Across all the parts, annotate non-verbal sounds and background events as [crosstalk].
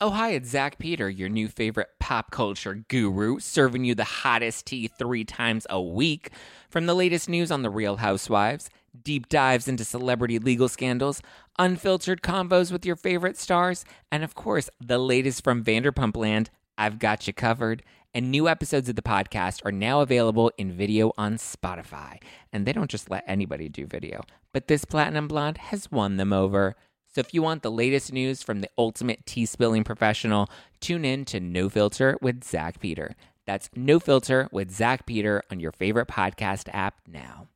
Oh, hi, it's Zack Peter, your new favorite pop culture guru, serving you the hottest tea three times a week. From the latest news on the Real Housewives, deep dives into celebrity legal scandals, unfiltered convos with your favorite stars, and of course, the latest from Vanderpump Land, I've got you covered. And new episodes of the podcast are now available in video on Spotify. And they don't just let anybody do video, but this Platinum Blonde has won them over. So if you want the latest news from the ultimate tea spilling professional, tune in to No Filter with Zack Peter. That's No Filter with Zack Peter on your favorite podcast app now.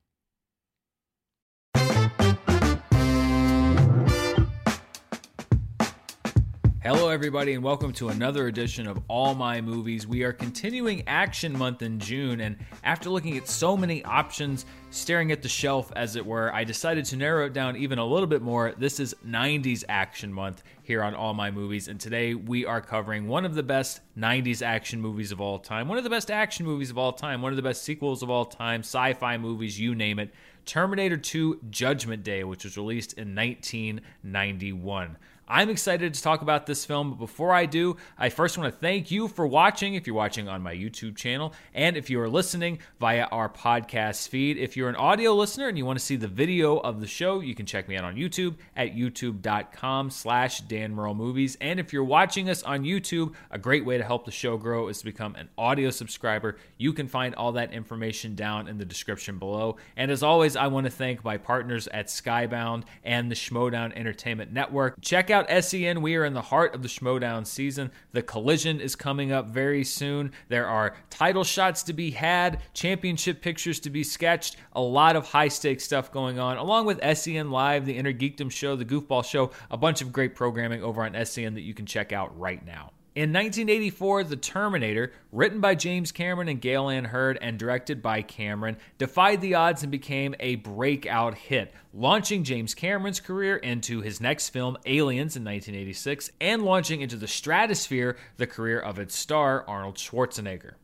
Hello, everybody, and welcome to another edition of All My Movies. We are continuing Action Month in June, and after looking at so many options, staring at the shelf as it were, I decided to narrow it down even a little bit more. This is 90s Action Month here on All My Movies, and today we are covering one of the best 90s action movies of all time, one of the best action movies of all time, one of the best sequels of all time, sci fi movies, you name it. Terminator 2 Judgment Day, which was released in 1991. I'm excited to talk about this film, but before I do, I first want to thank you for watching if you're watching on my YouTube channel and if you are listening via our podcast feed. If you're an audio listener and you want to see the video of the show, you can check me out on YouTube at youtube.com slash Dan Movies. And if you're watching us on YouTube, a great way to help the show grow is to become an audio subscriber. You can find all that information down in the description below. And as always, I want to thank my partners at Skybound and the Schmoedown Entertainment Network. Check out SEN. We are in the heart of the Schmoedown season. The collision is coming up very soon. There are title shots to be had, championship pictures to be sketched, a lot of high stakes stuff going on, along with SEN Live, the Inner Geekdom Show, the Goofball Show, a bunch of great programming over on SEN that you can check out right now. In 1984, The Terminator, written by James Cameron and Gale Anne Hurd and directed by Cameron, defied the odds and became a breakout hit, launching James Cameron's career into his next film, Aliens, in 1986, and launching into the stratosphere the career of its star, Arnold Schwarzenegger.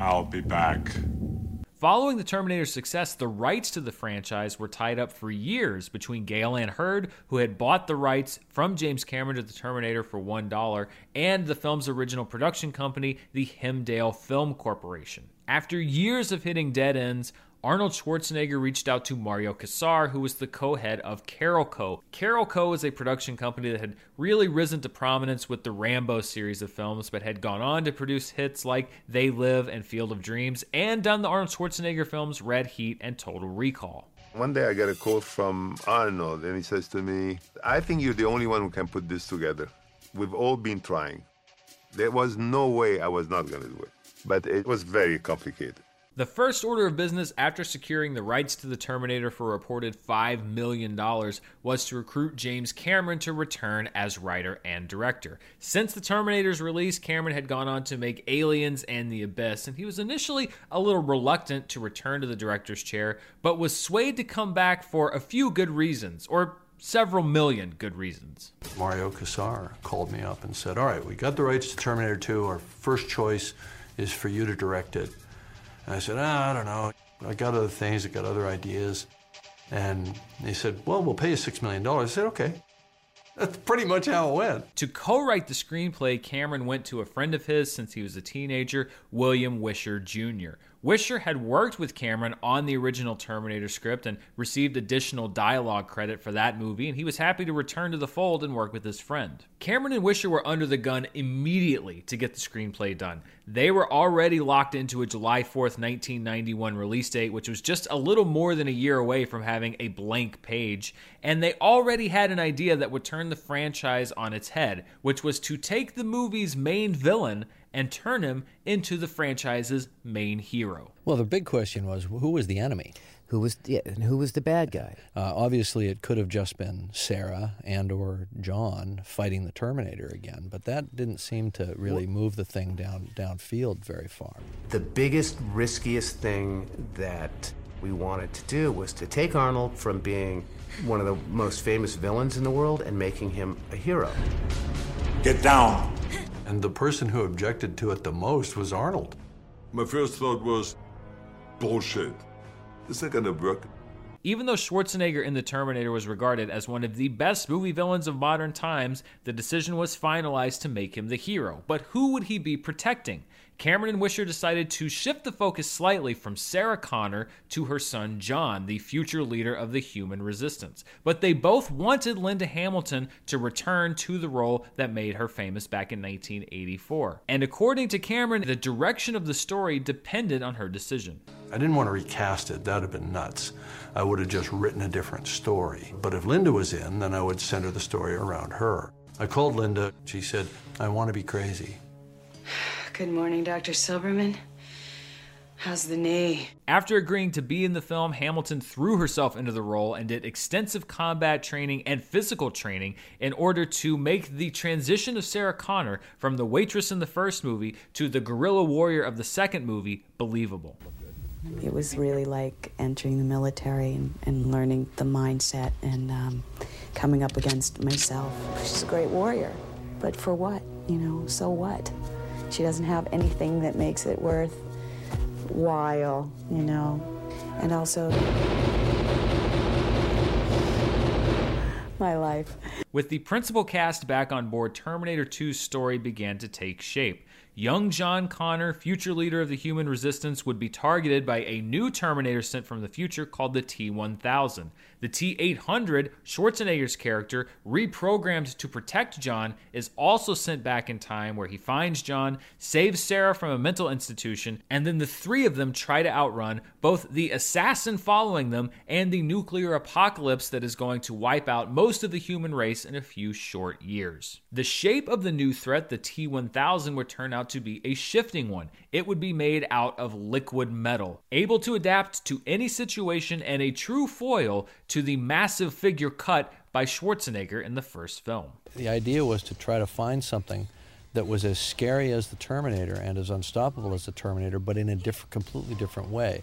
I'll be back. Following the Terminator's success, the rights to the franchise were tied up for years between Gale Anne Hurd, who had bought the rights from James Cameron to the Terminator for $1, and the film's original production company, the Hemdale Film Corporation. After years of hitting dead ends, Arnold Schwarzenegger reached out to Mario Kassar, who was the co head of Carolco. Carolco is a production company that had really risen to prominence with the Rambo series of films, but had gone on to produce hits like They Live and Field of Dreams, and done the Arnold Schwarzenegger films Red Heat and Total Recall. One day I got a call from Arnold, and he says to me, I think you're the only one who can put this together. We've all been trying. There was no way I was not going to do it, but it was very complicated. The first order of business after securing the rights to the Terminator for a reported $5 million was to recruit James Cameron to return as writer and director. Since the Terminator's release, Cameron had gone on to make Aliens and The Abyss, and he was initially a little reluctant to return to the director's chair, but was swayed to come back for a few good reasons, or several million good reasons. Mario Kassar called me up and said, All right, we got the rights to Terminator 2. Our first choice is for you to direct it. And I said, ah, I don't know. I got other things, I got other ideas. And he said, Well, we'll pay you $6 million. I said, Okay. That's pretty much how it went. To co write the screenplay, Cameron went to a friend of his since he was a teenager, William Wisher Jr. Wisher had worked with Cameron on the original Terminator script and received additional dialogue credit for that movie, and he was happy to return to the fold and work with his friend. Cameron and Wisher were under the gun immediately to get the screenplay done. They were already locked into a July 4th, 1991 release date, which was just a little more than a year away from having a blank page, and they already had an idea that would turn the franchise on its head, which was to take the movie's main villain and turn him into the franchise's main hero. Well, the big question was who was the enemy? Who was yeah, and who was the bad guy? Uh, obviously, it could have just been Sarah and or John fighting the Terminator again, but that didn't seem to really move the thing down downfield very far. The biggest, riskiest thing that we wanted to do was to take Arnold from being one of the most famous villains in the world and making him a hero. Get down. And the person who objected to it the most was Arnold. My first thought was bullshit. It's not going to work. Even though Schwarzenegger in The Terminator was regarded as one of the best movie villains of modern times, the decision was finalized to make him the hero. But who would he be protecting? Cameron and Wisher decided to shift the focus slightly from Sarah Connor to her son John, the future leader of the human resistance. But they both wanted Linda Hamilton to return to the role that made her famous back in 1984. And according to Cameron, the direction of the story depended on her decision. I didn't want to recast it, that would have been nuts. I would have just written a different story. But if Linda was in, then I would center the story around her. I called Linda. She said, I want to be crazy. Good morning, Dr. Silberman. How's the knee? After agreeing to be in the film, Hamilton threw herself into the role and did extensive combat training and physical training in order to make the transition of Sarah Connor from the waitress in the first movie to the guerrilla warrior of the second movie believable. It was really like entering the military and, and learning the mindset and um, coming up against myself. She's a great warrior, but for what? You know, so what? She doesn't have anything that makes it worth while, you know. And also my life. With the principal cast back on board, Terminator 2's story began to take shape. Young John Connor, future leader of the human resistance, would be targeted by a new Terminator sent from the future called the T 1000. The T 800, Schwarzenegger's character, reprogrammed to protect John, is also sent back in time where he finds John, saves Sarah from a mental institution, and then the three of them try to outrun both the assassin following them and the nuclear apocalypse that is going to wipe out most of the human race in a few short years. The shape of the new threat, the T 1000, would turn out to be a shifting one. It would be made out of liquid metal, able to adapt to any situation and a true foil to the massive figure cut by Schwarzenegger in the first film. The idea was to try to find something that was as scary as the Terminator and as unstoppable as the Terminator, but in a different, completely different way.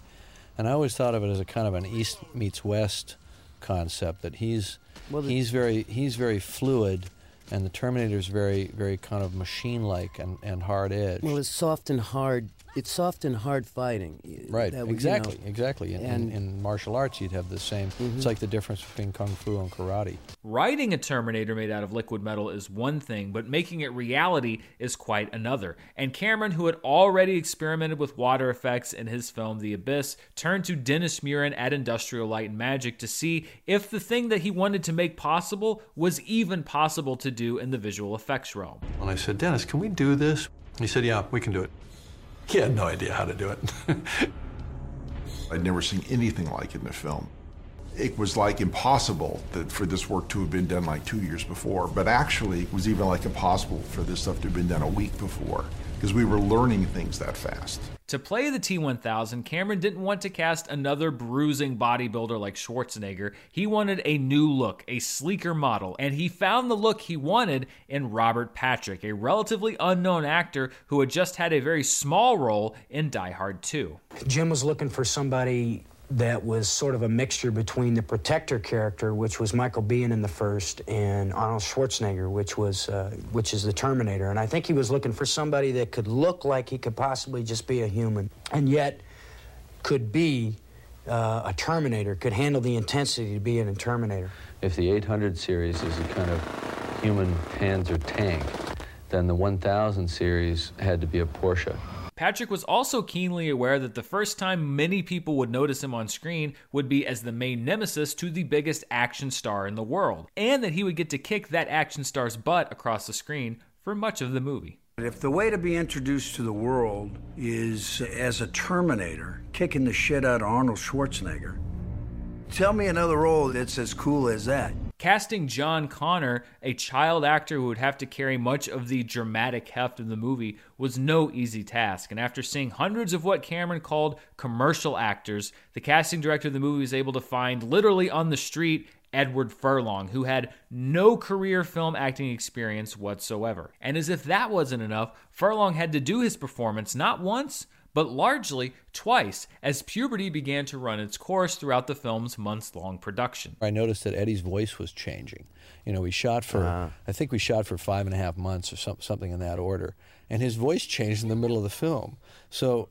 And I always thought of it as a kind of an East meets West concept that he's Well, the- he's very he's very fluid, and the Terminator is very very kind of machine-like and, and hard edged. Well, it's soft and hard. It's soft and hard fighting. Right, That would, you exactly, know, exactly. In, in, and- in martial arts, you'd have the same. Mhm. It's like the difference between kung fu and karate. Writing a Terminator made out of liquid metal is one thing, but making it reality is quite another. And Cameron, who had already experimented with water effects in his film The Abyss, turned to Dennis Muren at Industrial Light and Magic to see if the thing that he wanted to make possible was even possible to do in the visual effects realm. And I said, Dennis, can we do this? He said, Yeah, we can do it. He had no idea how to do it. [laughs] I'd never seen anything like it in a film. It was like impossible that for this work to have been done like two years before, but actually it was even like impossible for this stuff to have been done a week before because we were learning things that fast. To play the T 1000, Cameron didn't want to cast another bruising bodybuilder like Schwarzenegger. He wanted a new look, a sleeker model, and he found the look he wanted in Robert Patrick, a relatively unknown actor who had just had a very small role in Die Hard 2. Jim was looking for somebody that was sort of a mixture between the Protector character, which was Michael Biehn in the first, and Arnold Schwarzenegger, which was uh, which is the Terminator. And I think he was looking for somebody that could look like he could possibly just be a human, and yet could be uh, a Terminator, could handle the intensity to be in a Terminator. If the 800 series is a kind of human Panzer tank, then the 1000 series had to be a Porsche. Patrick was also keenly aware that the first time many people would notice him on screen would be as the main nemesis to the biggest action star in the world, and that he would get to kick that action star's butt across the screen for much of the movie. If the way to be introduced to the world is as a Terminator, kicking the shit out of Arnold Schwarzenegger, tell me another role that's as cool as that. Casting John Connor, a child actor who would have to carry much of the dramatic heft of the movie, was no easy task. And after seeing hundreds of what Cameron called commercial actors, the casting director of the movie was able to find, literally on the street, Edward Furlong, who had no career film acting experience whatsoever. And as if that wasn't enough, Furlong had to do his performance not once, but largely twice, as puberty began to run its course throughout the film's months long production. I noticed that Eddie's voice was changing. You know, we shot for, Ah. I think we shot for five and a half months or some, something in that order, and his voice changed in the middle of the film. So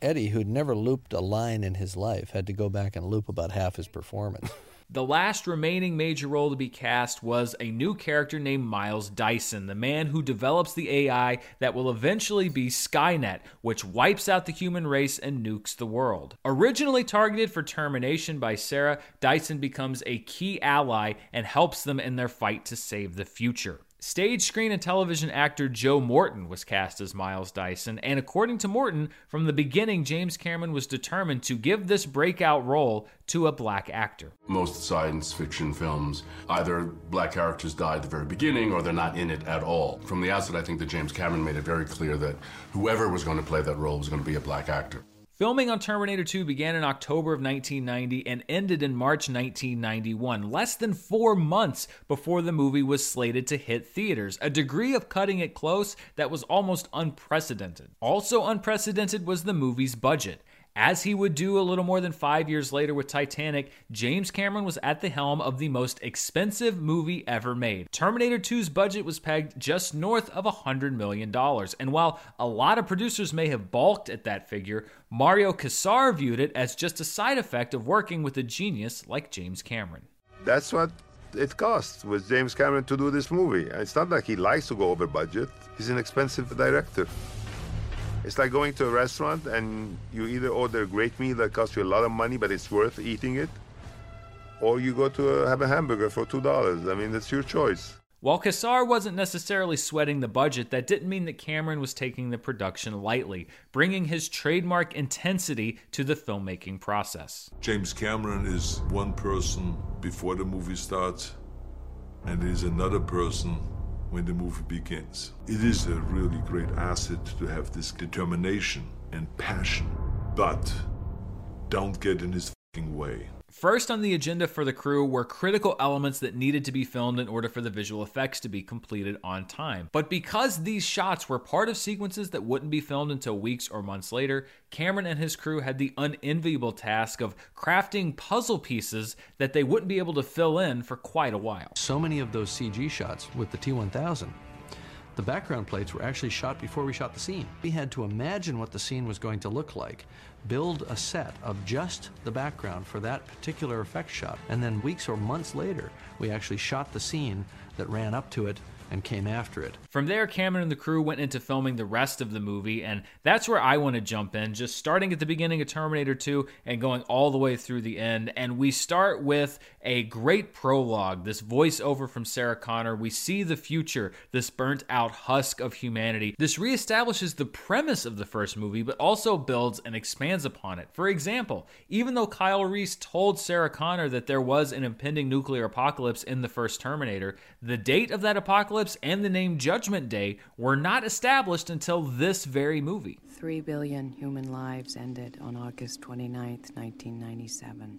Eddie, who'd never looped a line in his life, had to go back and loop about half his performance. [laughs] The last remaining major role to be cast was a new character named Miles Dyson, the man who develops the AI that will eventually be Skynet, which wipes out the human race and nukes the world. Originally targeted for termination by Sarah, Dyson becomes a key ally and helps them in their fight to save the future. Stage, screen, and television actor Joe Morton was cast as Miles Dyson, and according to Morton, from the beginning, James Cameron was determined to give this breakout role to a black actor. Most science fiction films, either black characters die at the very beginning or they're not in it at all. From the outset, I think that James Cameron made it very clear that whoever was going to play that role was going to be a black actor. Filming on Terminator 2 began in October of 1990 and ended in March 1991, less than four months before the movie was slated to hit theaters, a degree of cutting it close that was almost unprecedented. Also unprecedented was the movie's budget. As he would do a little more than five years later with Titanic, James Cameron was at the helm of the most expensive movie ever made. Terminator 2's budget was pegged just north of $100 million. And while a lot of producers may have balked at that figure, Mario Kassar viewed it as just a side effect of working with a genius like James Cameron. That's what it cost with James Cameron to do this movie. It's not like he likes to go over budget. He's an expensive director. It's like going to a restaurant and you either order a great meal that costs you a lot of money, but it's worth eating it, or you go to a, have a hamburger for $2. I mean, it's your choice. While Kassar wasn't necessarily sweating the budget, that didn't mean that Cameron was taking the production lightly, bringing his trademark intensity to the filmmaking process. James Cameron is one person before the movie starts, and is another person when the movie begins. It is a really great asset to have this determination and passion, but don't get in his way. First on the agenda for the crew were critical elements that needed to be filmed in order for the visual effects to be completed on time. But because these shots were part of sequences that wouldn't be filmed until weeks or months later, Cameron and his crew had the unenviable task of crafting puzzle pieces that they wouldn't be able to fill in for quite a while. So many of those CG shots with the T 1000 the background plates were actually shot before we shot the scene. We had to imagine what the scene was going to look like, build a set of just the background for that particular effect shot, and then weeks or months later, we actually shot the scene that ran up to it and came after it. From there, Cameron and the crew went into filming the rest of the movie, and that's where I want to jump in, just starting at the beginning of Terminator 2 and going all the way through the end. And we start with a great prologue, this voiceover from Sarah Connor. We see the future, this burnt out husk of humanity. This reestablishes the premise of the first movie, but also builds and expands upon it. For example, even though Kyle Reese told Sarah Connor that there was an impending nuclear apocalypse in the first Terminator, the date of that apocalypse and the name Judgment Day were not established until this very movie. Three billion human lives ended on August 29th, 1997.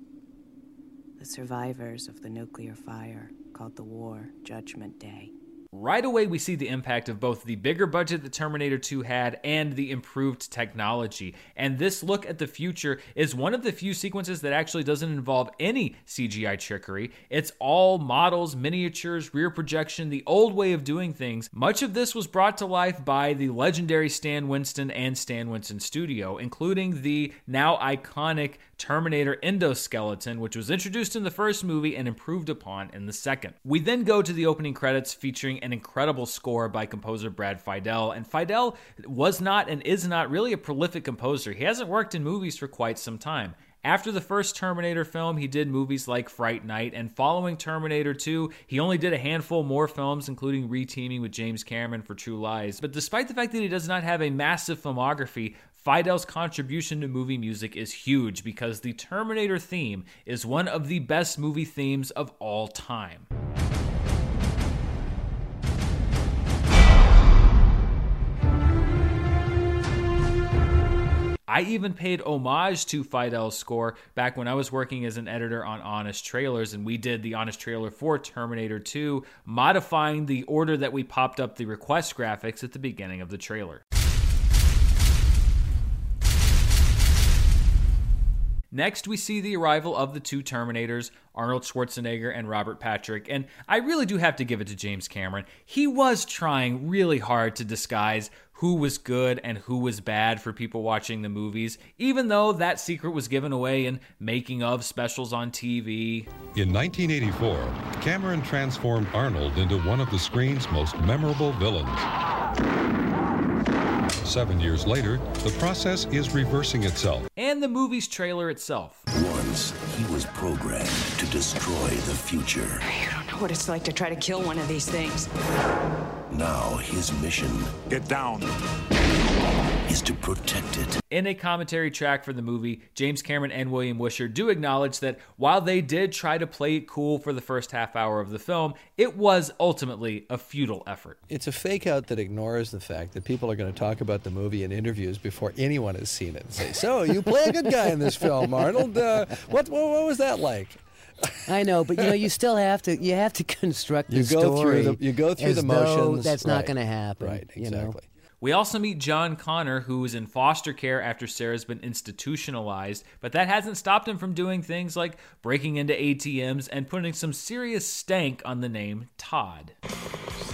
The survivors of the nuclear fire called the war Judgment Day. Right away, we see the impact of both the bigger budget that Terminator 2 had and the improved technology. And this look at the future is one of the few sequences that actually doesn't involve any CGI trickery. It's all models, miniatures, rear projection, the old way of doing things. Much of this was brought to life by the legendary Stan Winston and Stan Winston Studio, including the now iconic Terminator endoskeleton, which was introduced in the first movie and improved upon in the second. We then go to the opening credits featuring an incredible score by composer Brad Fiedel. And Fiedel was not and is not really a prolific composer. He hasn't worked in movies for quite some time. After the first Terminator film, he did movies like Fright Night, and following Terminator 2, he only did a handful more films, including reteaming with James Cameron for True Lies. But despite the fact that he does not have a massive filmography, Fiedel's contribution to movie music is huge because the Terminator theme is one of the best movie themes of all time. I even paid homage to Fiedel's score back when I was working as an editor on Honest Trailers, and we did the Honest Trailer for Terminator 2, modifying the order that we popped up the request graphics at the beginning of the trailer. Next, we see the arrival of the two Terminators, Arnold Schwarzenegger and Robert Patrick, and I really do have to give it to James Cameron. He was trying really hard to disguise who was good and who was bad for people watching the movies, even though that secret was given away in making of specials on TV. In 1984, Cameron transformed Arnold into one of the screen's most memorable villains. Seven years later, the process is reversing itself. And the movie's trailer itself. Once, he was programmed to destroy the future. You don't know what it's like to try to kill one of these things. Now, his mission Get down. is to protect it. In a commentary track for the movie, James Cameron and William Wisher do acknowledge that while they did try to play it cool for the first half hour of the film, it was ultimately a futile effort. It's a fake out that ignores the fact that people are going to talk about the movie in interviews before anyone has seen it and say, "So you play a good guy in this film, Arnold? Uh, what, what what was that like?" I know, but you know, you still have to you have to [laughs] construct You the go through story the- you go through as the motions. That's not going to happen. Right, You know? exactly. We also meet John Connor, who is in foster care after Sarah's been institutionalized, but that hasn't stopped him from doing things like breaking into ATMs and putting some serious stank on the name Todd.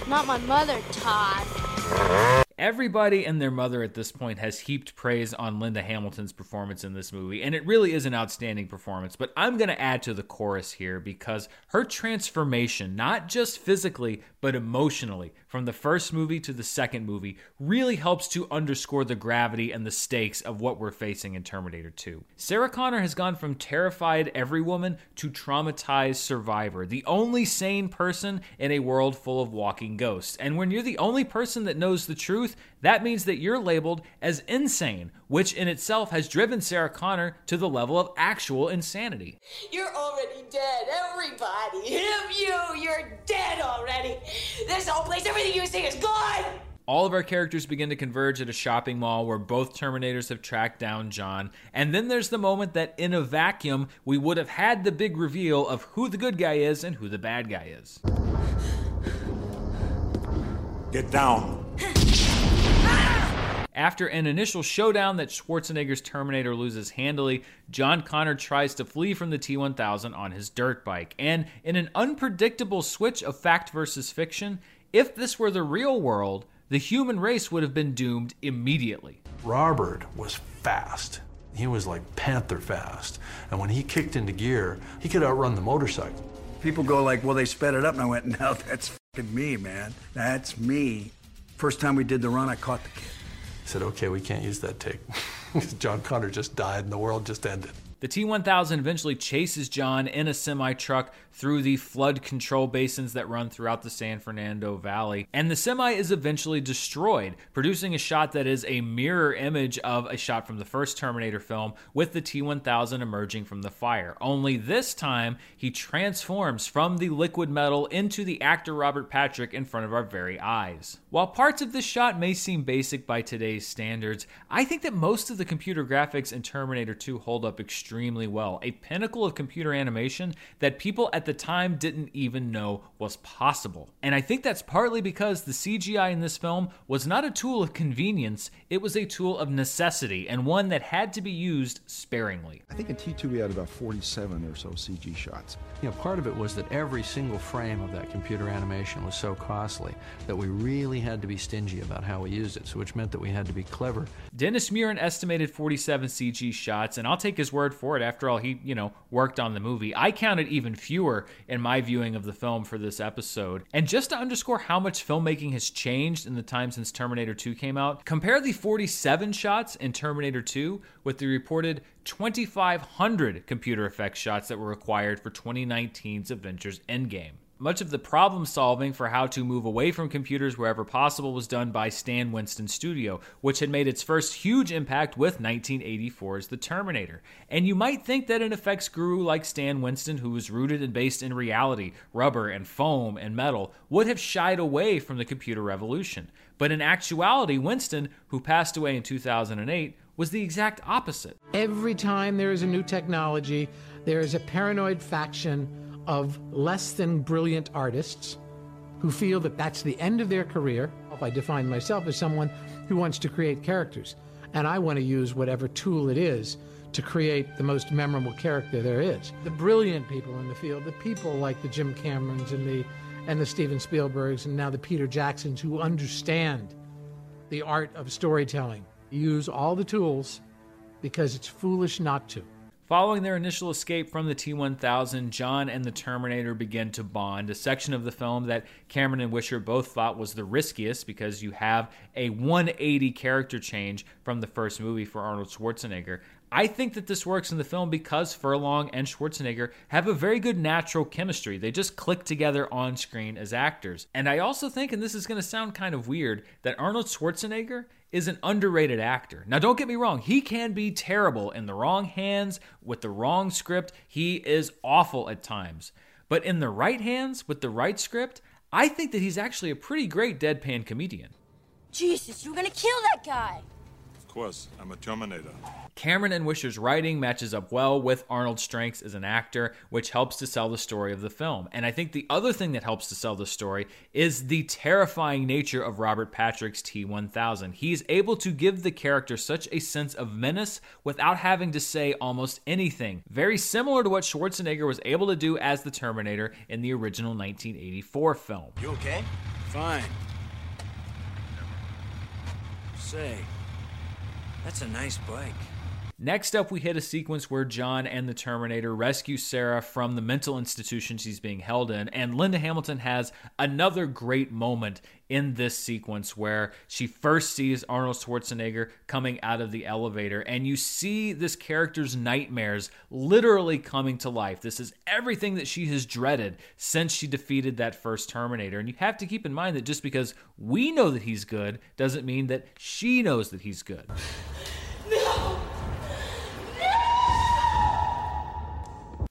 Not my mother, Todd. Everybody and their mother at this point has heaped praise on Linda Hamilton's performance in this movie, and it really is an outstanding performance. But I'm going to add to the chorus here because her transformation, not just physically, but emotionally, from the first movie to the second movie, really helps to underscore the gravity and the stakes of what we're facing in Terminator 2. Sarah Connor has gone from terrified every woman to traumatized survivor, the only sane person in a world full of walking ghosts. And when you're the only person that knows the truth, that means that you're labeled as insane, which in itself has driven Sarah Connor to the level of actual insanity. You're already dead, everybody. Him, you, you're dead already. This whole place, everything you see is gone. All of our characters begin to converge at a shopping mall where both Terminators have tracked down John. And then there's the moment that, in a vacuum, we would have had the big reveal of who the good guy is and who the bad guy is. Get down. After an initial showdown that Schwarzenegger's Terminator loses handily, John Connor tries to flee from the T 1000 on his dirt bike. And in an unpredictable switch of fact versus fiction, if this were the real world, the human race would have been doomed immediately. Robert was fast. He was like panther fast. And when he kicked into gear, he could outrun the motorcycle. People go like, well, they sped it up. And I went, no, [laughs] that's fucking me, man. That's me. First time we did the run, I caught the kid. Said, okay, we can't use that take. [laughs] John Connor just died and the world just ended. The T 1000 eventually chases John in a semi truck through the flood control basins that run throughout the San Fernando Valley, and the semi is eventually destroyed, producing a shot that is a mirror image of a shot from the first Terminator film with the T 1000 emerging from the fire. Only this time, he transforms from the liquid metal into the actor Robert Patrick in front of our very eyes. While parts of this shot may seem basic by today's standards, I think that most of the computer graphics in Terminator 2 hold up extremely well. A pinnacle of computer animation that people at the time didn't even know was possible. And I think that's partly because the CGI in this film was not a tool of convenience, it was a tool of necessity and one that had to be used sparingly. I think in T2 we had about 47 or so CG shots. You know, part of it was that every single frame of that computer animation was so costly that we really had to be stingy about how we used it, so which meant that we had to be clever. Dennis Muren estimated 47 CG shots, and I'll take his word for it. After all, he, you know, worked on the movie. I counted even fewer in my viewing of the film for this episode. And just to underscore how much filmmaking has changed in the time since Terminator 2 came out, compare the 47 shots in Terminator 2 with the reported 2,500 computer effects shots that were required for 2019's Avengers Endgame. Much of the problem solving for how to move away from computers wherever possible was done by Stan Winston Studio, which had made its first huge impact with 1984's The Terminator. And you might think that an effects guru like Stan Winston, who was rooted and based in reality, rubber and foam and metal, would have shied away from the computer revolution. But in actuality, Winston, who passed away in 2008, was the exact opposite. Every time there is a new technology, there is a paranoid faction of less than brilliant artists who feel that that's the end of their career. If I define myself as someone who wants to create characters, and I want to use whatever tool it is to create the most memorable character there is. The brilliant people in the field, the people like the Jim Camerons and the and the Steven Spielbergs and now the Peter Jacksons who understand the art of storytelling. Use all the tools because it's foolish not to. Following their initial escape from the T 1000, John and the Terminator begin to bond, a section of the film that Cameron and Wisher both thought was the riskiest because you have a 180 character change from the first movie for Arnold Schwarzenegger. I think that this works in the film because Furlong and Schwarzenegger have a very good natural chemistry. They just click together on screen as actors. And I also think, and this is going to sound kind of weird, that Arnold Schwarzenegger is an underrated actor. Now, don't get me wrong, he can be terrible in the wrong hands with the wrong script. He is awful at times. But in the right hands with the right script, I think that he's actually a pretty great deadpan comedian. Jesus, you're gonna kill that guy. Of course, I'm a Terminator. Cameron and Wisher's writing matches up well with Arnold's strengths as an actor, which helps to sell the story of the film. And I think the other thing that helps to sell the story is the terrifying nature of Robert Patrick's T 1000. He's able to give the character such a sense of menace without having to say almost anything. Very similar to what Schwarzenegger was able to do as the Terminator in the original 1984 film. You okay? Fine. Say, that's a nice bike. Next up, we hit a sequence where John and the Terminator rescue Sarah from the mental institution she's being held in. And Linda Hamilton has another great moment in this sequence where she first sees Arnold Schwarzenegger coming out of the elevator. And you see this character's nightmares literally coming to life. This is everything that she has dreaded since she defeated that first Terminator. And you have to keep in mind that just because we know that he's good doesn't mean that she knows that he's good. [laughs]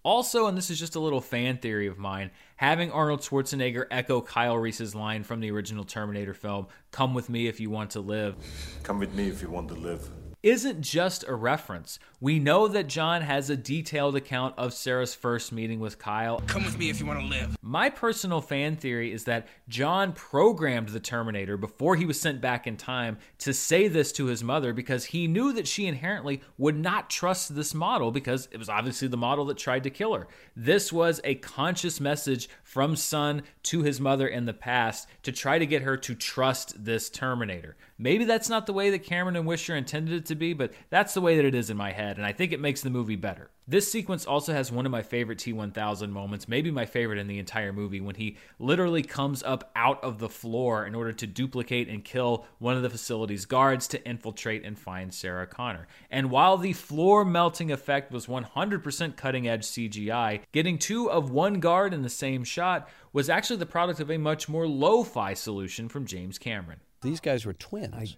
Also, and this is just a little fan theory of mine, having Arnold Schwarzenegger echo Kyle Reese's line from the original Terminator film, Come with me if you want to live. Come with me if you want to live. Isn't just a reference. We know that John has a detailed account of Sarah's first meeting with Kyle. Come with me if you want to live. My personal fan theory is that John programmed the Terminator before he was sent back in time to say this to his mother because he knew that she inherently would not trust this model because it was obviously the model that tried to kill her. This was a conscious message from son to his mother in the past to try to get her to trust this Terminator. Maybe that's not the way that Cameron and Wisher intended it to be, but that's the way that it is in my head, and I think it makes the movie better. This sequence also has one of my favorite T 1000 moments, maybe my favorite in the entire movie, when he literally comes up out of the floor in order to duplicate and kill one of the facility's guards to infiltrate and find Sarah Connor. And while the floor melting effect was 100% cutting edge CGI, getting two of one guard in the same shot was actually the product of a much more lo fi solution from James Cameron. These guys were twins,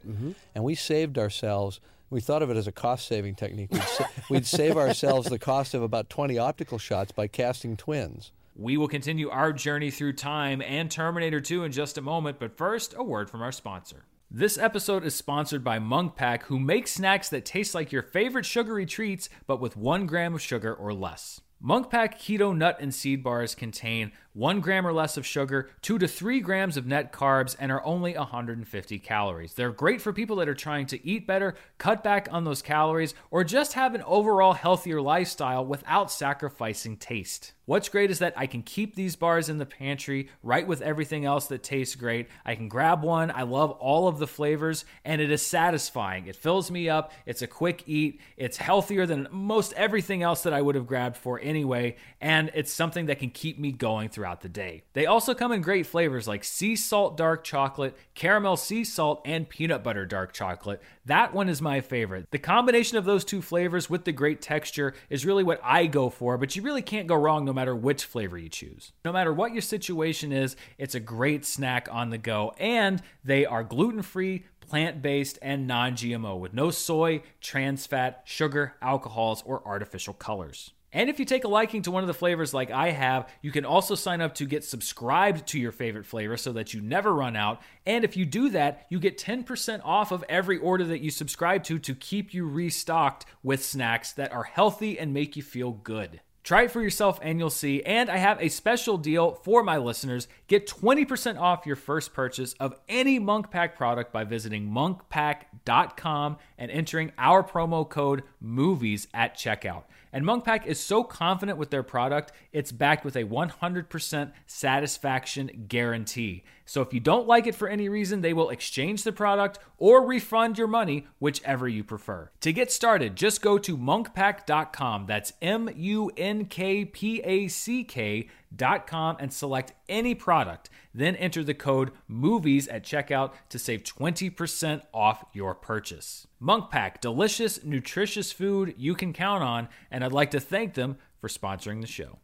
and we saved ourselves. We thought of it as a cost-saving technique. We'd, sa- [laughs] we'd save ourselves the cost of about 20 optical shots by casting twins. We will continue our journey through time and Terminator 2 in just a moment, but first, a word from our sponsor. This episode is sponsored by Munk Pack, who makes snacks that taste like your favorite sugary treats, but with one gram of sugar or less. Munk Pack Keto Nut and Seed Bars contain one gram or less of sugar, two to three grams of net carbs, and are only 150 calories. They're great for people that are trying to eat better, cut back on those calories, or just have an overall healthier lifestyle without sacrificing taste. What's great is that I can keep these bars in the pantry right with everything else that tastes great. I can grab one. I love all of the flavors, and it is satisfying. It fills me up. It's a quick eat. It's healthier than most everything else that I would have grabbed for anyway, and it's something that can keep me going throughout the day. They also come in great flavors like sea salt dark chocolate, caramel sea salt, and peanut butter dark chocolate. That one is my favorite. The combination of those two flavors with the great texture is really what I go for, but you really can't go wrong no matter which flavor you choose. No matter what your situation is, it's a great snack on the go, and they are gluten free, plant based, and non GMO with no soy, trans fat, sugar, alcohols, or artificial colors. And if you take a liking to one of the flavors like I have, you can also sign up to get subscribed to your favorite flavor so that you never run out. And if you do that, you get 10% off of every order that you subscribe to to keep you restocked with snacks that are healthy and make you feel good. Try it for yourself and you'll see. And I have a special deal for my listeners. Get 20% off your first purchase of any Munk Pack product by visiting munkpack.com and entering our promo code MOVIES at checkout. And Munkpack is so confident with their product, it's backed with a 100% satisfaction guarantee. So if you don't like it for any reason, they will exchange the product or refund your money, whichever you prefer. To get started, just go to munkpack.com. That's M U N K P A C K.com and select any product. Then enter the code MOVIES at checkout to save 20% off your purchase. Munkpack, delicious, nutritious food you can count on, and I'd like to thank them for sponsoring the show.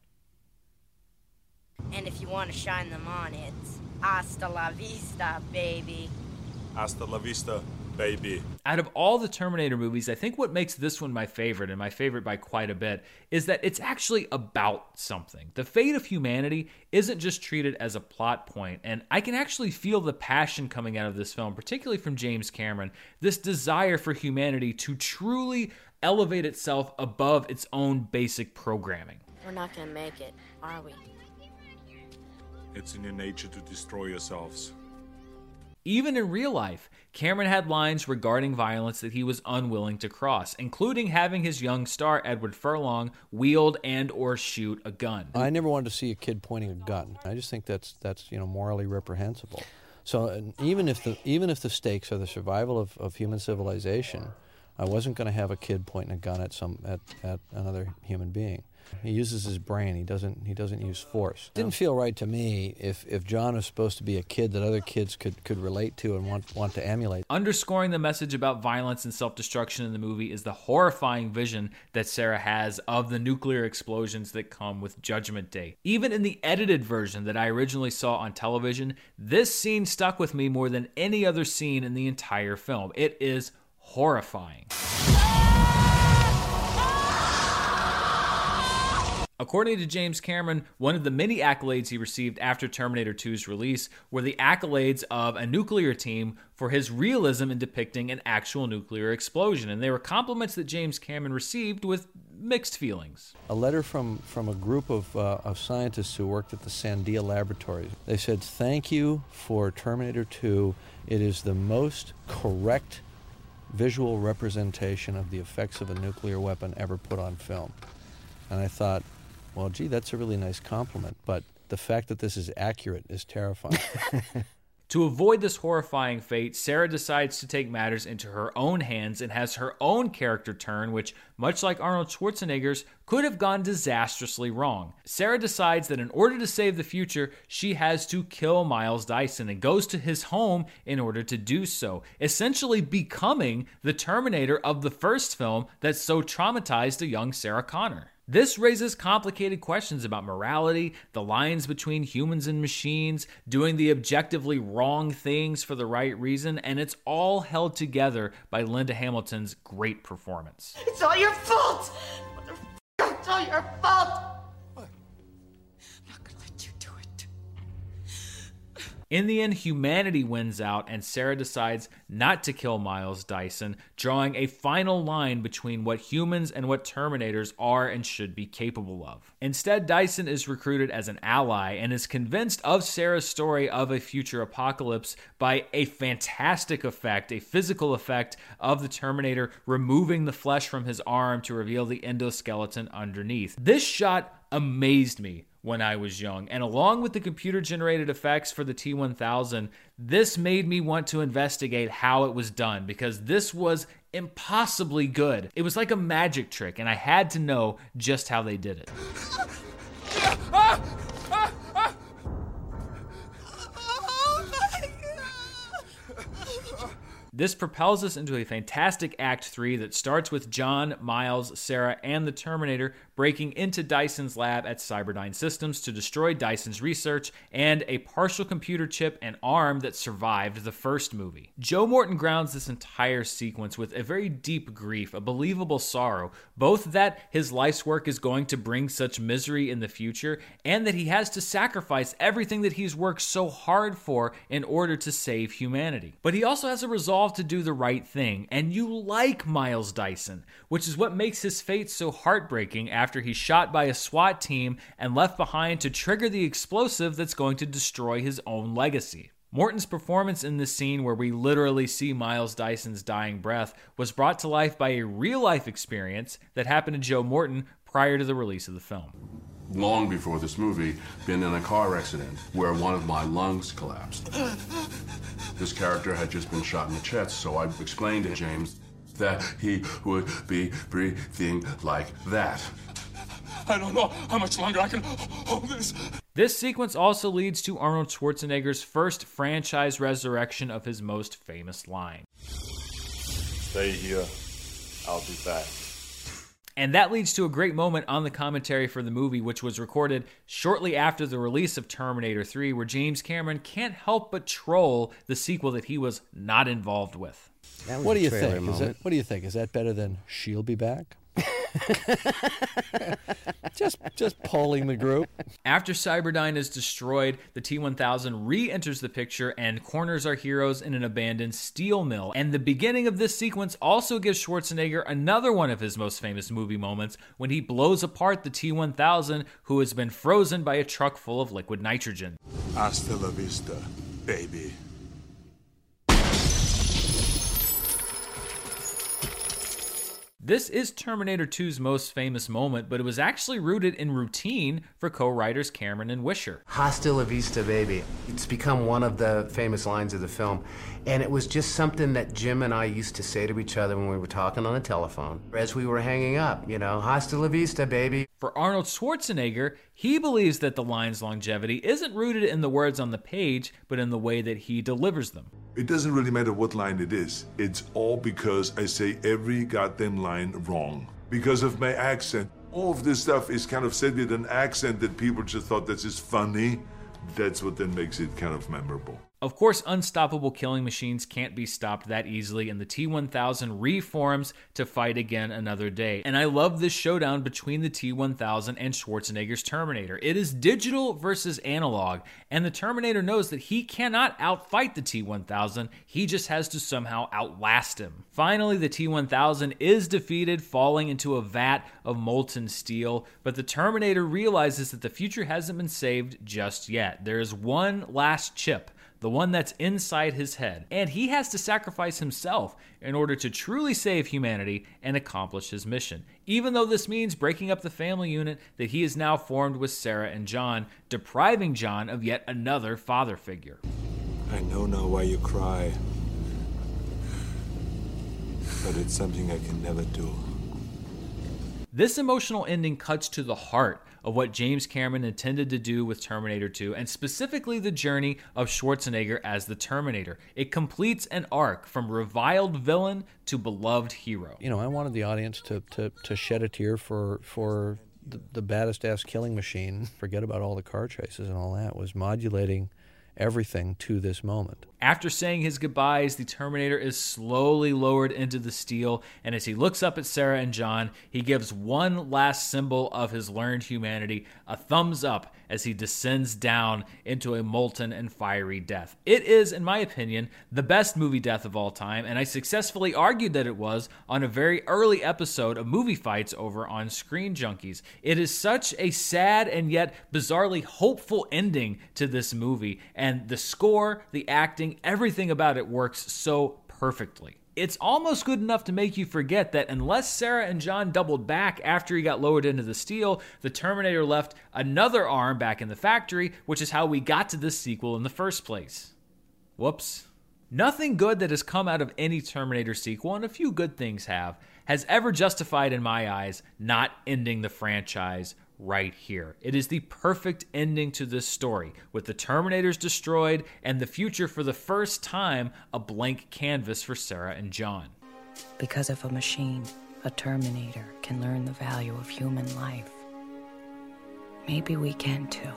And if you want to shine them on, it's hasta la vista, baby. Hasta la vista, baby. Out of all the Terminator movies, I think what makes this one my favorite, and my favorite by quite a bit, is that it's actually about something. The fate of humanity isn't just treated as a plot point, and I can actually feel the passion coming out of this film, particularly from James Cameron, this desire for humanity to truly elevate itself above its own basic programming. We're not gonna make it, are we? It's in your nature to destroy yourselves. Even in real life, Cameron had lines regarding violence that he was unwilling to cross, including having his young star Edward Furlong wield and or shoot a gun. I never wanted to see a kid pointing a gun. I just think that's that's you know morally reprehensible. So even if the even if the stakes are the survival of, of human civilization, I wasn't going to have a kid pointing a gun at some at, at another human being. He uses his brain. He doesn't. He doesn't use force. It didn't feel right to me if, if John was supposed to be a kid that other kids could, could relate to and want want to emulate. Underscoring the message about violence and self destruction in the movie is the horrifying vision that Sarah has of the nuclear explosions that come with Judgment Day. Even in the edited version that I originally saw on television, this scene stuck with me more than any other scene in the entire film. It is horrifying. According to James Cameron, one of the many accolades he received after Terminator 2's release were the accolades of a nuclear team for his realism in depicting an actual nuclear explosion. And they were compliments that James Cameron received with mixed feelings. A letter from, from a group of, uh, of scientists who worked at the Sandia Laboratories. They said, Thank you for Terminator 2. It is the most correct visual representation of the effects of a nuclear weapon ever put on film. And I thought, well, gee, that's a really nice compliment, but the fact that this is accurate is terrifying. [laughs] To avoid this horrifying fate, Sarah decides to take matters into her own hands and has her own character turn, which, much like Arnold Schwarzenegger's, could have gone disastrously wrong. Sarah decides that in order to save the future, she has to kill Miles Dyson and goes to his home in order to do so, essentially becoming the Terminator of the first film that so traumatized a young Sarah Connor. This raises complicated questions about morality, the lines between humans and machines, doing the objectively wrong things for the right reason, and it's all held together by Linda Hamilton's great performance. It's all your fault! It's all your fault! In the end, humanity wins out, and Sarah decides not to kill Miles Dyson, drawing a final line between what humans and what Terminators are and should be capable of. Instead, Dyson is recruited as an ally and is convinced of Sarah's story of a future apocalypse by a fantastic effect, a physical effect of the Terminator removing the flesh from his arm to reveal the endoskeleton underneath. This shot amazed me when I was young. And along with the computer generated effects for the T1000, this made me want to investigate how it was done because this was impossibly good. It was like a magic trick, and I had to know just how they did it. This propels us into a fantastic Act 3 that starts with John, Miles, Sarah, and the Terminator breaking into Dyson's lab at Cyberdyne Systems to destroy Dyson's research and a partial computer chip and arm that survived the first movie. Joe Morton grounds this entire sequence with a very deep grief, a believable sorrow, both that his life's work is going to bring such misery in the future and that he has to sacrifice everything that he's worked so hard for in order to save humanity. But he also has a resolve to do the right thing, and you like Miles Dyson, which is what makes his fate so heartbreaking after he's shot by a SWAT team and left behind to trigger the explosive that's going to destroy his own legacy. Morton's performance in this scene, where we literally see Miles Dyson's dying breath, was brought to life by a real life experience that happened to Joe Morton prior to the release of the film. Long before this movie, been in a car accident where one of my lungs collapsed. This character had just been shot in the chest, so I explained to James that he would be breathing like that. I don't know how much longer I can hold this. This sequence also leads to Arnold Schwarzenegger's first franchise resurrection of his most famous line. Stay here. I'll be back. And that leads to a great moment on the commentary for the movie, which was recorded shortly after the release of Terminator 3, where James Cameron can't help but troll the sequel that he was not involved with. What do you think? Is that, what do you think? Is that better than She'll Be Back? [laughs] just just polling the group. After Cyberdyne is destroyed, the T1000 re-enters the picture and corners our heroes in an abandoned steel mill. And the beginning of this sequence also gives Schwarzenegger another one of his most famous movie moments when he blows apart the T1000 who has been frozen by a truck full of liquid nitrogen. Hasta la vista, baby. This is Terminator 2's most famous moment, but it was actually rooted in routine for co writers Cameron and Wisher. Hasta la vista, baby. It's become one of the famous lines of the film. And it was just something that Jim and I used to say to each other when we were talking on the telephone as we were hanging up, you know, hasta la vista, baby. For Arnold Schwarzenegger, he believes that the line's longevity isn't rooted in the words on the page, but in the way that he delivers them. It doesn't really matter what line it is. It's all because I say every goddamn line wrong. Because of my accent. All of this stuff is kind of said with an accent that people just thought that's just funny. That's what then makes it kind of memorable. Of course, unstoppable killing machines can't be stopped that easily, and the T 1000 reforms to fight again another day. And I love this showdown between the T 1000 and Schwarzenegger's Terminator. It is digital versus analog, and the Terminator knows that he cannot outfight the T 1000, he just has to somehow outlast him. Finally, the T 1000 is defeated, falling into a vat of molten steel, but the Terminator realizes that the future hasn't been saved just yet. There is one last chip the one that's inside his head. And he has to sacrifice himself in order to truly save humanity and accomplish his mission. Even though this means breaking up the family unit that he has now formed with Sarah and John, depriving John of yet another father figure. I know now why you cry. But it's something I can never do. This emotional ending cuts to the heart of what James Cameron intended to do with Terminator 2, and specifically the journey of Schwarzenegger as the Terminator. It completes an arc from reviled villain to beloved hero. You know, I wanted the audience to, to, to shed a tear for for the, the baddest ass killing machine. Forget about all the car chases and all that. Was modulating everything to this moment. After saying his goodbyes, the Terminator is slowly lowered into the steel, and as he looks up at Sarah and John, he gives one last symbol of his learned humanity a thumbs up as he descends down into a molten and fiery death. It is, in my opinion, the best movie death of all time, and I successfully argued that it was on a very early episode of Movie Fights over on Screen Junkies. It is such a sad and yet bizarrely hopeful ending to this movie, and the score, the acting, everything about it works so perfectly. It's almost good enough to make you forget that unless Sarah and John doubled back after he got lowered into the steel, the Terminator left another arm back in the factory, which is how we got to this sequel in the first place. Whoops. Nothing good that has come out of any Terminator sequel, and a few good things have, has ever justified, in my eyes, not ending the franchise right here. It is the perfect ending to this story, with the Terminators destroyed and the future for the first time a blank canvas for Sarah and John. Because if a machine, a Terminator, can learn the value of human life, maybe we can too.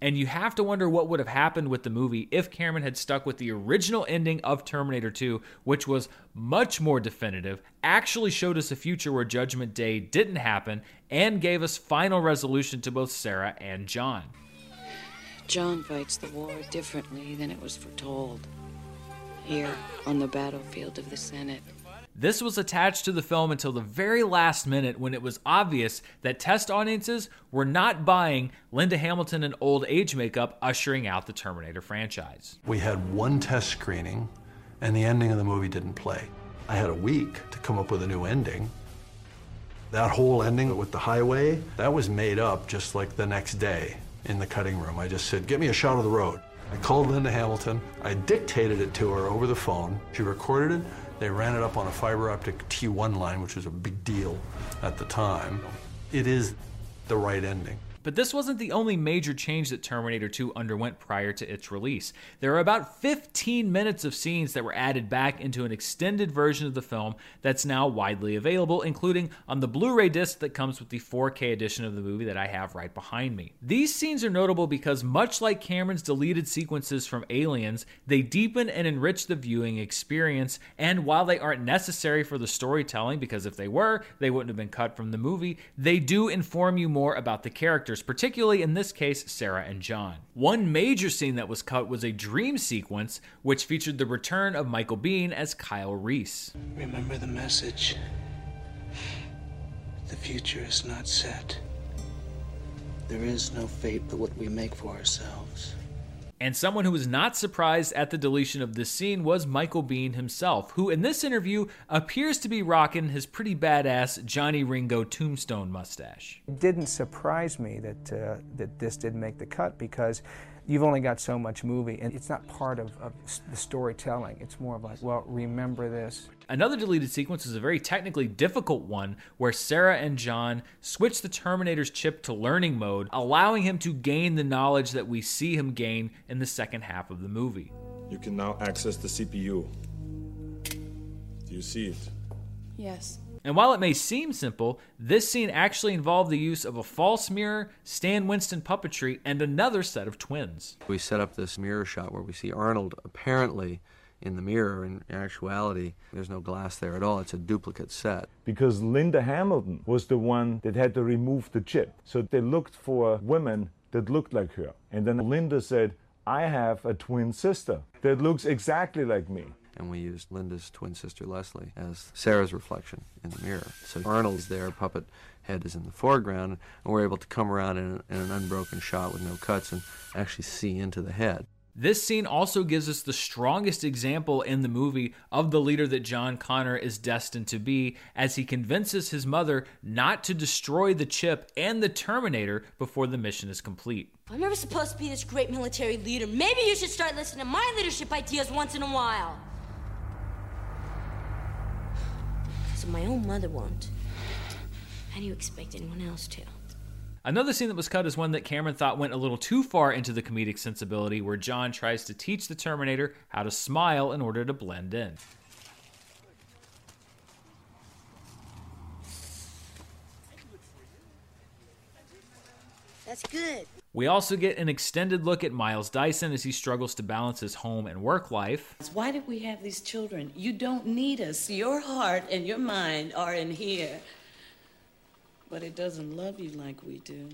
And you have to wonder what would have happened with the movie if Cameron had stuck with the original ending of Terminator 2, which was much more definitive, actually showed us a future where Judgment Day didn't happen, and gave us final resolution to both Sarah and John. John fights the war differently than it was foretold. Here, on the battlefield of the Senate. This was attached to the film until the very last minute when it was obvious that test audiences were not buying Linda Hamilton in old age makeup ushering out the Terminator franchise. We had one test screening, and the ending of the movie didn't play. I had a week to come up with a new ending. That whole ending with the highway, that was made up just like the next day in the cutting room. I just said, get me a shot of the road. I called Linda Hamilton. I dictated it to her over the phone. She recorded it. They ran it up on a fiber optic T1 line, which was a big deal at the time. It is the right ending. But this wasn't the only major change that Terminator 2 underwent prior to its release. There are about 15 minutes of scenes that were added back into an extended version of the film that's now widely available, including on the Blu ray disc that comes with the 4K edition of the movie that I have right behind me. These scenes are notable because, much like Cameron's deleted sequences from Aliens, they deepen and enrich the viewing experience, and while they aren't necessary for the storytelling, because if they were, they wouldn't have been cut from the movie, they do inform you more about the characters characters, particularly in this case, Sarah and John. One major scene that was cut was a dream sequence, which featured the return of Michael Biehn as Kyle Reese. Remember the message. The future is not set. There is no fate but what we make for ourselves. And someone who was not surprised at the deletion of this scene was Michael Biehn himself, who in this interview appears to be rocking his pretty badass Johnny Ringo tombstone mustache. It didn't surprise me that uh, that this didn't make the cut because you've only got so much movie, and it's not part of, of the storytelling. It's more of like, well, remember this. Another deleted sequence is a very technically difficult one where Sarah and John switch the Terminator's chip to learning mode, allowing him to gain the knowledge that we see him gain in the second half of the movie. You can now access the CPU. Do you see it? Yes. And while it may seem simple, this scene actually involved the use of a false mirror, Stan Winston puppetry, and another set of twins. We set up this mirror shot where we see Arnold apparently in the mirror. In actuality, there's no glass there at all. It's a duplicate set. Because Linda Hamilton was the one that had to remove the chip. So they looked for women that looked like her. And then Linda said, I have a twin sister that looks exactly like me and we used Linda's twin sister Leslie as Sarah's reflection in the mirror. So Arnold's there, puppet head is in the foreground, and we're able to come around in, in an unbroken shot with no cuts and actually see into the head. This scene also gives us the strongest example in the movie of the leader that John Connor is destined to be as he convinces his mother not to destroy the chip and the Terminator before the mission is complete. I'm never supposed to be this great military leader. Maybe you should start listening to my leadership ideas once in a while. So my own mother won't. How do you expect anyone else to? Another scene that was cut is one that Cameron thought went a little too far into the comedic sensibility, where John tries to teach the Terminator how to smile in order to blend in. That's good. We also get an extended look at Miles Dyson as he struggles to balance his home and work life. Why did we have these children? You don't need us. Your heart and your mind are in here but it doesn't love you like we do.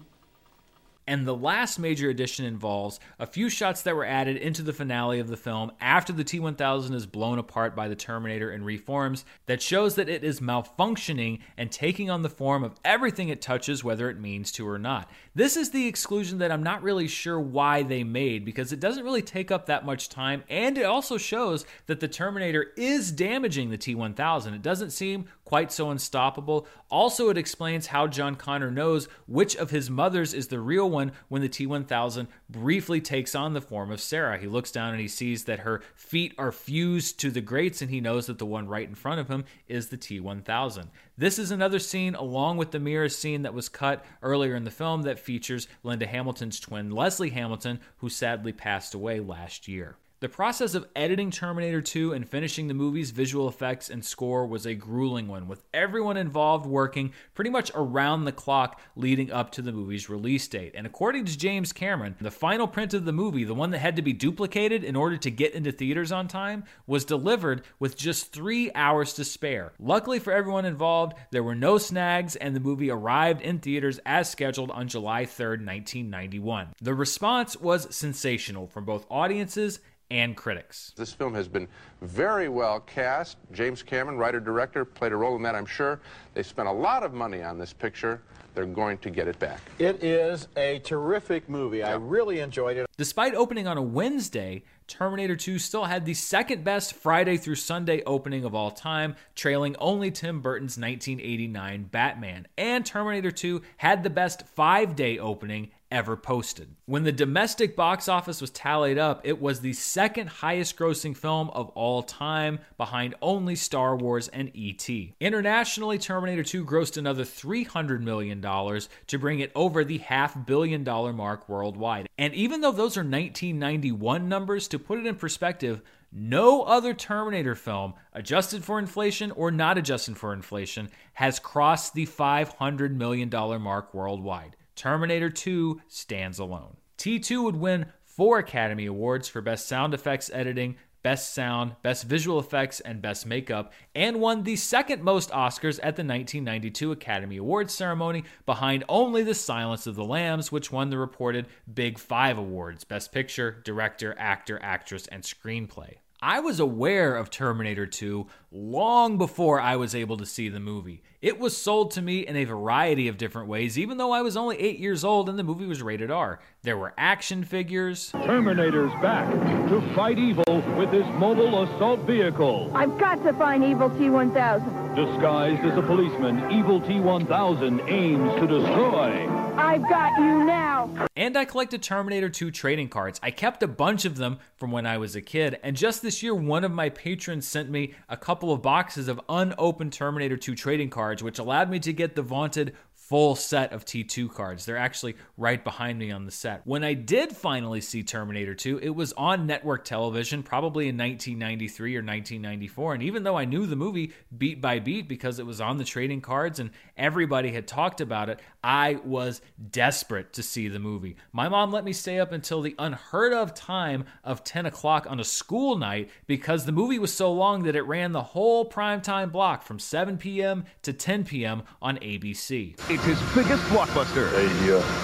And the last major addition involves a few shots that were added into the finale of the film after the T 1000 is blown apart by the Terminator and reforms that shows that it is malfunctioning and taking on the form of everything it touches, whether it means to or not. This is the exclusion that I'm not really sure why they made because it doesn't really take up that much time and it also shows that the Terminator is damaging the T 1000. It doesn't seem quite so unstoppable. Also, it explains how John Connor knows which of his mothers is the real one when the T 1000 briefly takes on the form of Sarah. He looks down and he sees that her feet are fused to the grates, and he knows that the one right in front of him is the T 1000. This is another scene, along with the mirror scene that was cut earlier in the film, that features Linda Hamilton's twin, Leslie Hamilton, who sadly passed away last year. The process of editing Terminator 2 and finishing the movie's visual effects and score was a grueling one, with everyone involved working pretty much around the clock leading up to the movie's release date. And according to James Cameron, the final print of the movie, the one that had to be duplicated in order to get into theaters on time, was delivered with just three hours to spare. Luckily for everyone involved, there were no snags, and the movie arrived in theaters as scheduled on July 3rd, 1991. The response was sensational from both audiences and critics. This film has been very well cast. James Cameron, writer director, played a role in that, I'm sure. They spent a lot of money on this picture. They're going to get it back. It is a terrific movie. I really enjoyed it. Despite opening on a Wednesday, Terminator 2 still had the second best Friday through Sunday opening of all time, trailing only Tim Burton's 1989 Batman. And Terminator 2 had the best five day opening ever posted. When the domestic box office was tallied up, it was the second highest grossing film of all time, behind only Star Wars and E.T. Internationally, Terminator 2 grossed another $300 million to bring it over the half billion dollar mark worldwide. And even though those are 1991 numbers, to put it in perspective, no other Terminator film, adjusted for inflation or not adjusted for inflation, has crossed the $500 million mark worldwide. Terminator 2 stands alone. T2 would win four Academy Awards for Best Sound Effects Editing, Best Sound, Best Visual Effects, and Best Makeup, and won the second most Oscars at the 1992 Academy Awards ceremony, behind only The Silence of the Lambs, which won the reported Big Five Awards Best Picture, Director, Actor, Actress, and Screenplay. I was aware of Terminator 2 long before I was able to see the movie. It was sold to me in a variety of different ways, even though I was only 8 years old and the movie was rated R. There were action figures. Terminator's back to fight evil with his mobile assault vehicle. I've got to find Evil T-1000. Disguised as a policeman, Evil T-1000 aims to destroy. I've got you now. And I collected Terminator 2 trading cards. I kept a bunch of them from when I was a kid, and just this year, one of my patrons sent me a couple of boxes of unopened Terminator 2 trading cards, which allowed me to get the vaunted full set of T2 cards. They're actually right behind me on the set. When I did finally see Terminator 2, it was on network television, probably in 1993 or 1994. And even though I knew the movie beat by beat because it was on the trading cards and everybody had talked about it, I was desperate to see the movie. My mom let me stay up until the unheard of time of 10 o'clock on a school night because the movie was so long that it ran the whole primetime block from 7 p.m. to 10 p.m. on ABC. His biggest blockbuster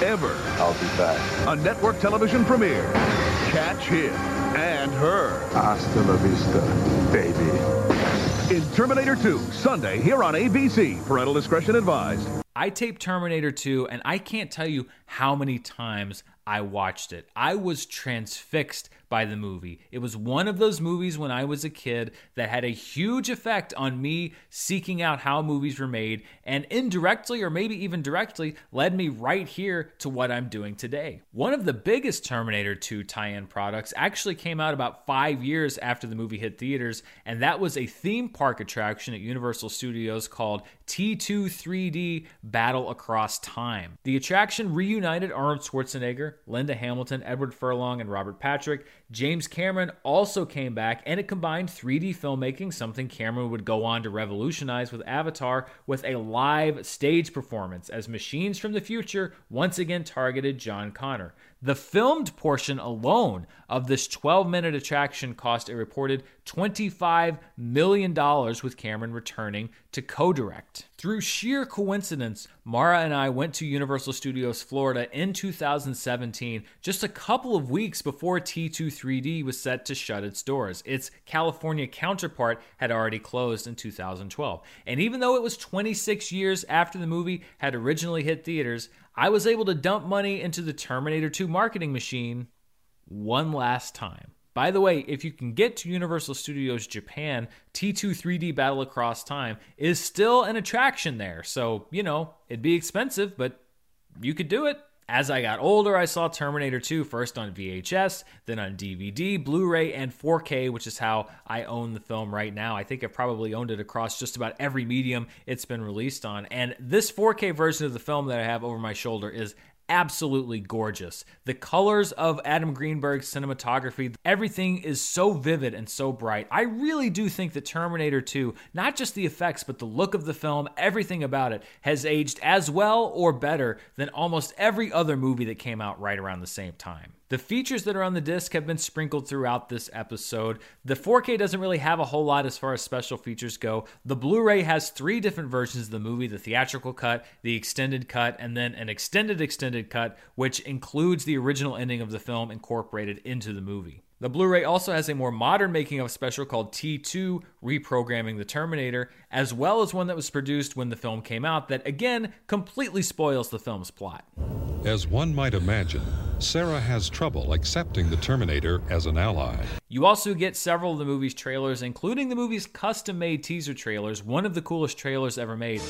ever. I'll be back. A network television premiere. Catch him and her Hasta la vista, baby. in Terminator 2, Sunday here on ABC. Parental discretion advised. I taped Terminator 2, and I can't tell you how many times I watched it. I was transfixed by the movie. It was one of those movies when I was a kid that had a huge effect on me seeking out how movies were made, and indirectly, or maybe even directly, led me right here to what I'm doing today. One of the biggest Terminator 2 tie in products actually came out about five years after the movie hit theaters, and that was a theme park attraction at Universal Studios called T2 3D Battle Across Time. The attraction reunited Arnold Schwarzenegger, Linda Hamilton, Edward Furlong, and Robert Patrick. James Cameron also came back, and it combined 3D filmmaking, something Cameron would go on to revolutionize with Avatar, with a live stage performance as machines from the future once again targeted John Connor. The filmed portion alone of this 12 minute attraction cost a reported $25 million, with Cameron returning to co direct. Through sheer coincidence, Mara and I went to Universal Studios Florida in 2017, just a couple of weeks before T2 3D was set to shut its doors. Its California counterpart had already closed in 2012. And even though it was 26 years after the movie had originally hit theaters, I was able to dump money into the Terminator 2 marketing machine one last time. By the way, if you can get to Universal Studios Japan, T2 3D Battle Across Time is still an attraction there. So, you know, it'd be expensive, but you could do it. As I got older, I saw Terminator 2 first on VHS, then on DVD, Blu ray, and 4K, which is how I own the film right now. I think I've probably owned it across just about every medium it's been released on. And this 4K version of the film that I have over my shoulder is absolutely gorgeous. The colors of Adam Greenberg's cinematography, everything is so vivid and so bright. I really do think that Terminator 2, not just the effects, but the look of the film, everything about it, has aged as well or better than almost every other movie that came out right around the same time. The features that are on the disc have been sprinkled throughout this episode. The 4K doesn't really have a whole lot as far as special features go. The Blu ray has three different versions of the movie the theatrical cut, the extended cut, and then an extended extended cut, which includes the original ending of the film incorporated into the movie. The Blu ray also has a more modern making of special called T2 Reprogramming the Terminator, as well as one that was produced when the film came out that again completely spoils the film's plot. As one might imagine, Sarah has trouble accepting the Terminator as an ally. You also get several of the movie's trailers, including the movie's custom made teaser trailers, one of the coolest trailers ever made.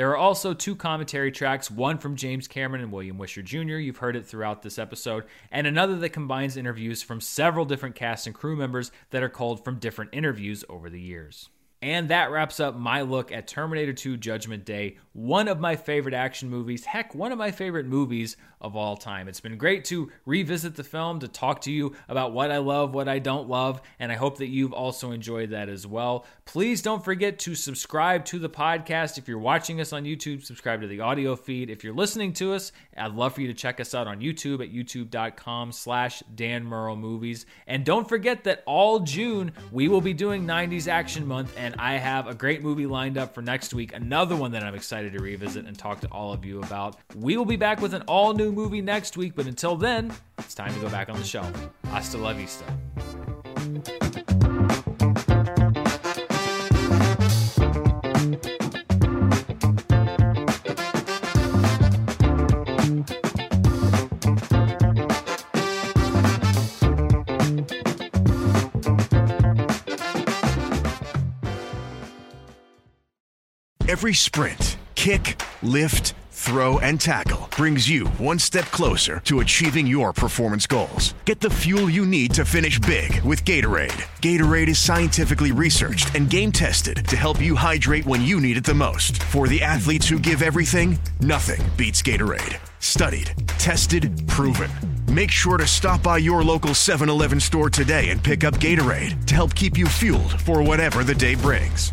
There are also two commentary tracks, one from James Cameron and William Wisher Jr., you've heard it throughout this episode, and another that combines interviews from several different cast and crew members that are culled from different interviews over the years. And that wraps up my look at Terminator 2 Judgment Day, one of my favorite action movies, heck, one of my favorite movies of all time. It's been great to revisit the film, to talk to you about what I love, what I don't love, and I hope that you've also enjoyed that as well. Please don't forget to subscribe to the podcast. If you're watching us on YouTube, subscribe to the audio feed. If you're listening to us, I'd love for you to check us out on YouTube at youtube.com slash Dan Movies. And don't forget that all June, we will be doing 90s Action Month, and I have a great movie lined up for next week, another one that I'm excited to revisit and talk to all of you about. We will be back with an all new movie next week, but until then, it's time to go back on the shelf. Hasta la vista. Every sprint, kick, lift, throw, and tackle brings you one step closer to achieving your performance goals. Get the fuel you need to finish big with Gatorade. Gatorade is scientifically researched and game tested to help you hydrate when you need it the most. For the athletes who give everything, nothing beats Gatorade. Studied, tested, proven. Make sure to stop by your local 7 Eleven store today and pick up Gatorade to help keep you fueled for whatever the day brings.